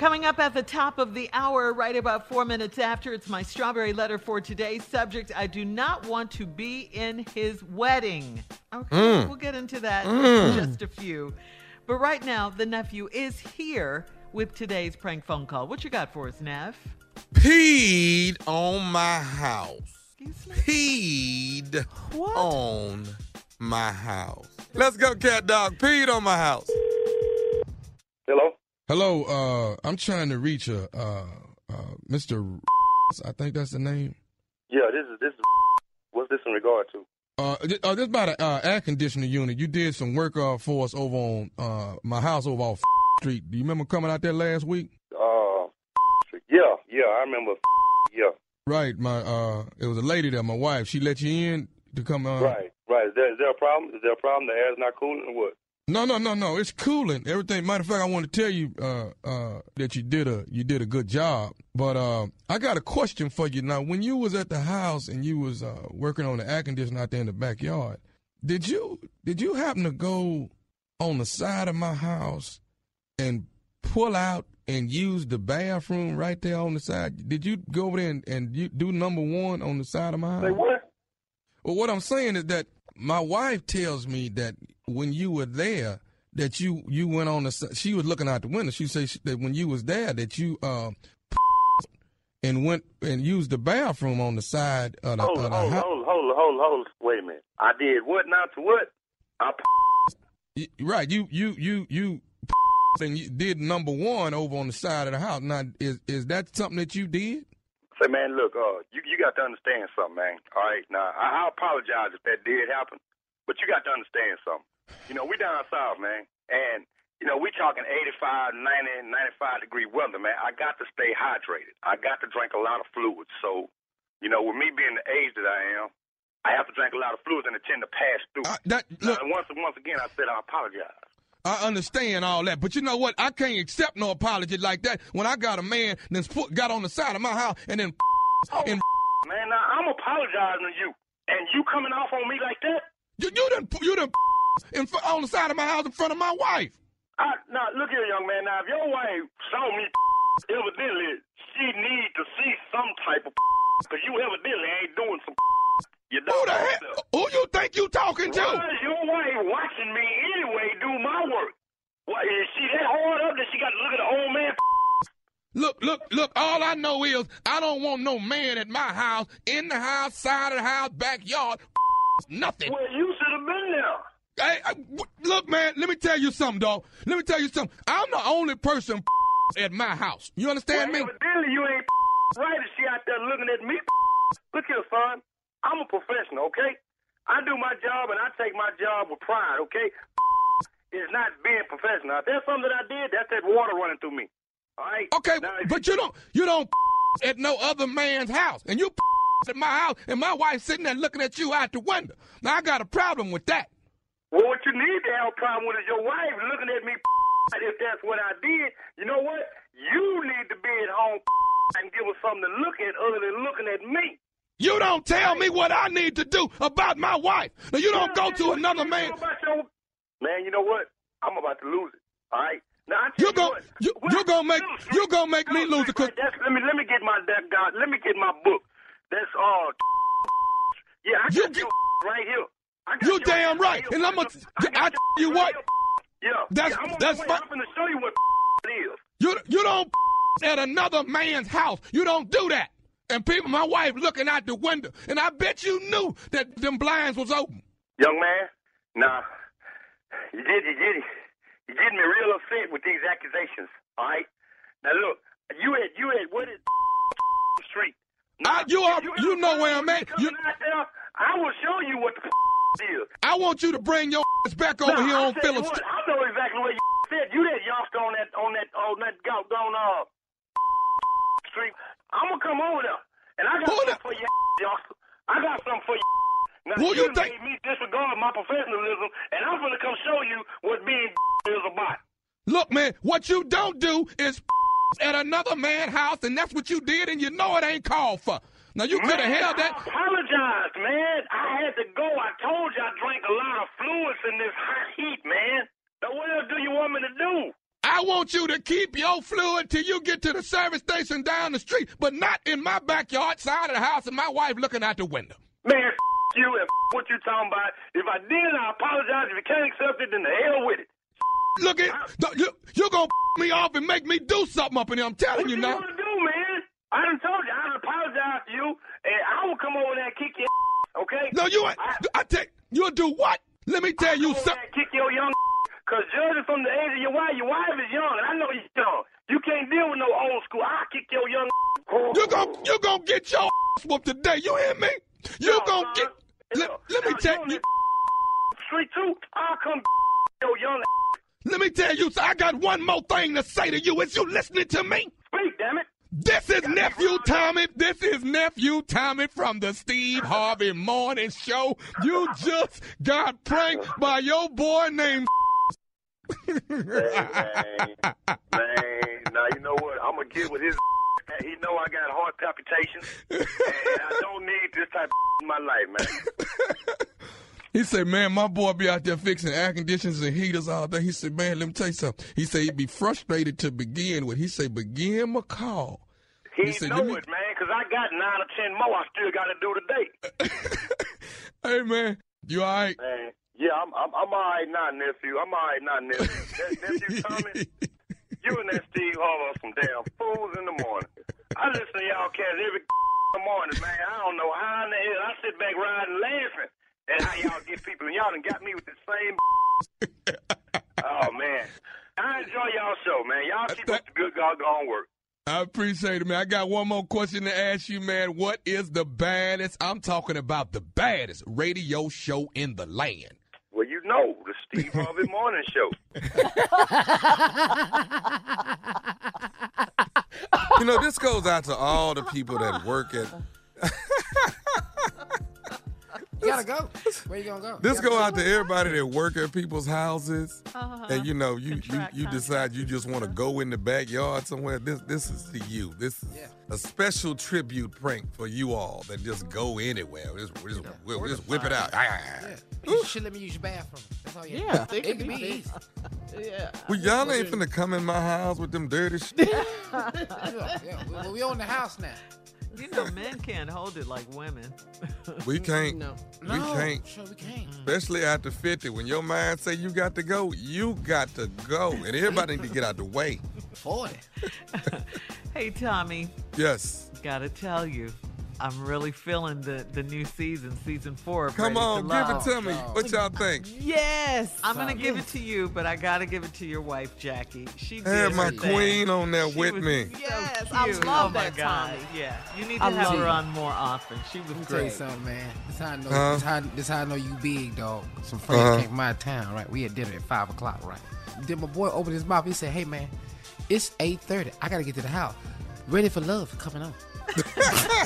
Coming up at the top of the hour, right about four minutes after, it's my strawberry letter for today's subject. I do not want to be in his wedding. Okay, Mm. we'll get into that Mm. in just a few. But right now, the nephew is here with today's prank phone call. What you got for us, Neff? peed on my house. Excuse me. Peed on my house. Let's go, cat dog. Peed on my house. Hello. Uh, I'm trying to reach a uh, uh, Mr. I think that's the name. Yeah, this is this is what's this in regard to? Uh, th- uh, this about an uh, air conditioning unit. You did some work uh, for us over on uh, my house over off Street. Do you remember coming out there last week? Uh, yeah, yeah, I remember. Yeah, Right. My uh, it was a lady there. My wife. She let you in to come. Uh, right, right. Is there is there a problem? Is there a problem? The air's not cooling or what? No, no, no, no. It's cooling. Everything. Matter of fact, I want to tell you uh, uh, that you did a you did a good job. But uh, I got a question for you now. When you was at the house and you was uh, working on the air conditioner out there in the backyard, did you did you happen to go on the side of my house and pull out and use the bathroom right there on the side? Did you go over there and, and you do number one on the side of my house? Say what? Well, what I'm saying is that my wife tells me that when you were there, that you you went on the she was looking out the window. She said that when you was there, that you uh and went and used the bathroom on the side of the, Hold, of the hold, house. hold, hold, hold, hold. Wait a minute. I did what? Not to what? I Right, you you you you and you did number one over on the side of the house. Now, is is that something that you did? say, man, look, uh, you you got to understand something, man. All right, now I, I apologize if that did happen, but you got to understand something. You know, we down south, man, and you know we talking 85, 90, 95 degree weather, man. I got to stay hydrated. I got to drink a lot of fluids. So, you know, with me being the age that I am, I have to drink a lot of fluids and it tend to pass through. Uh, that, look, and once once again, I said I apologize. I understand all that, but you know what? I can't accept no apology like that when I got a man that's put, got on the side of my house and then Oh, and man, now I'm apologizing to you, and you coming off on me like that? You, you done you done in, on the side of my house in front of my wife. I, now look here, young man. Now if your wife saw me, evidently she need to see some type of because you evidently ain't doing some. You Who the hell? Who you think you talking to? Why is your wife watching me anyway do my work? What is she that hard up that she got to look at the old man? Look, look, look, all I know is I don't want no man at my house, in the house, side of the house, backyard, nothing. Well, you should have been there. Hey, I- look, man, let me tell you something, dog. Let me tell you something. I'm the only person at my house. You understand well, me? evidently you ain't right if she out there looking at me. Look here, son. I'm a professional, okay? I do my job and I take my job with pride, okay? It's not being professional. If there's something that I did, that's that water running through me. All right? Okay, Now, but you don't, you don't at no other man's house, and you at my house, and my wife sitting there looking at you out the window. Now I got a problem with that. Well, what you need to have a problem with is your wife looking at me. If that's what I did, you know what? You need to be at home and give us something to look at other than looking at me. You don't tell me what I need to do about my wife. Now you don't go to another man. Your- Man, you know what? I'm about to lose it. All right. Now you're gon' what, you what- you gonna make you gonna make me lose it. Let me let me get my that God. Let me get my book. That's all. yeah, I You got get- right here. I You your damn right. here. And I'ma- got I your you right what. Yeah. That's- yeah, I'm that's my. I'm gonna show you what it is. you you don't at another man's house. You don't do that. And people, my wife looking out the window, and I bet you knew that them blinds was open. Young man, nah, you did, you did, you getting me real upset with these accusations. All right. Now look, you at you at what is street? I- you are- if you know where I'm at. You- there, I will show you what the is. I want you to bring your ass back over here I on Phillips. what, I know exactly what you said. You that youngster on that on that on that doggone uh street. I'm gonna come over there, and I got Who something for you, youngster. I got something for you. Now, Who you you think- made me disregard my professionalism, and I'm gonna come show you what being is about. Look, man, what you don't do is at another man's house, and that's what you did, and you know it ain't called for. Now you could have held I that. apologized, man. I had to go. I told you I drank a lot of fluids in this hot heat, man. Now what else do you want me to do? I want you to keep your fluid till you get to the service station down the street, but not in my backyard side of the house and my wife looking out the window. Man, f- you and f- what you talking about. If I did, I apologize. If you can't accept it, then the hell with it. Look at you. You're gonna me off and make me do something up in here. I'm telling What you you now. want to do, man? I done told you. I done apologized to you, and I will come over there and kick your okay? No, you ain't. I, I take. You'll do what? Let me tell you come over something. kick your young Because judging from the age of your wife, your wife is young, and I know you're young. You can't deal with no old school. I'll kick your young You gon' you gonna get your ass whooped today. You hear me? You No, gonna son. get. Let, let me tell you you. Street two, I'll come your young Let me tell you. so I got one more thing to say to you. Is you listening to me? Speak, damn it. This is nephew Tommy. This is nephew Tommy from the Steve Harvey Morning Show. You just got pranked by your boy named. Hey, man, man. Now you know what? I'm gonna get with his. He know I got heart palpitations, and I don't need this type of in my life, man. He said, "Man, my boy be out there fixing air conditioners and heaters all day." He said, "Man, let me tell you something." He said he'd be frustrated to begin with. He said, "Begin McCall." He, said, know me- it, man, because I got nine or ten more I still got to do today. Hey man, you all right? Man, yeah, I'm I'm, I'm all right now, nephew. I'm all right now, nephew. Nephew Tommy, you and that Steve Harvey are some damn fools in the morning. I listen to y'all cats every morning, man. I don't know how in the hell I sit back riding laughing at how y'all get people, and y'all done got me with the same. oh man, I enjoy y'all show, man. Y'all keep up the good doggone work. I appreciate it, man. I got one more question to ask you, man. What is the baddest? I'm talking about the baddest radio show in the land. Well, you know the Steve Harvey Morning Show. You know, this goes out to all the people that work at gotta go. Where you gonna go? This go out to everybody that work at people's houses, Uh-huh. and you know you you, Contract you decide you just want to go in the backyard somewhere. This this is to you. This is a special tribute prank for you all that just go anywhere. Just, just, we'll just whip it out. Ah, ah, ah. Yeah. You should let me use your bathroom. That's all you Yeah, it, can be easy. Yeah. Well, y'all ain't finna come in my house with them dirty shit. Yeah, yeah. We, we own the house now. You know, men can't hold it like women. We can't. No. We No, can't. Sure, we can't. Mm. Especially after 50. When your mind say you got to go, you got to go. And everybody need to get out the way. 40. Hey, Tommy, Yes. gotta tell you, I'm really feeling the, the new season, season four. of Come Ready on, to give it to me. What y'all think? Yes, I'm gonna give it to you, but I gotta give it to your wife, Jackie. She did Had my her thing. queen on there She with was me. so Yes, I cute. love oh my that, God. Tommy. Yeah, you need to I have love her it. on more often. She was Let me tell you great. something, man. This how I know. Huh? This, how, this how I know you big, dog. Some friends Uh-huh. came from my town, right? We had dinner at five o'clock, right? Then my boy opened his mouth. He said, "Hey, man, it's eight thirty. I gotta get to the house. Ready for love coming on."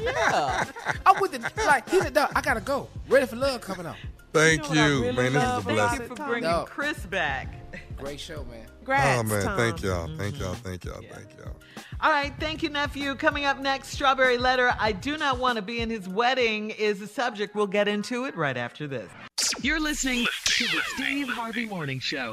Yeah. I'm with the like. he's a "Dog, I gotta go. Ready for love coming on." Thank know you, really man. This is a love Thank blessing. you for bringing No. Chris back. Great show, man. Congrats, Oh man, Tom. thank y'all, thank y'all, mm-hmm. thank y'all, thank y'all. All right, thank you, nephew. Coming up next, Strawberry Letter. I do not want to be in his wedding is the subject. We'll get into it right after this. You're listening to the Steve Harvey Morning Show.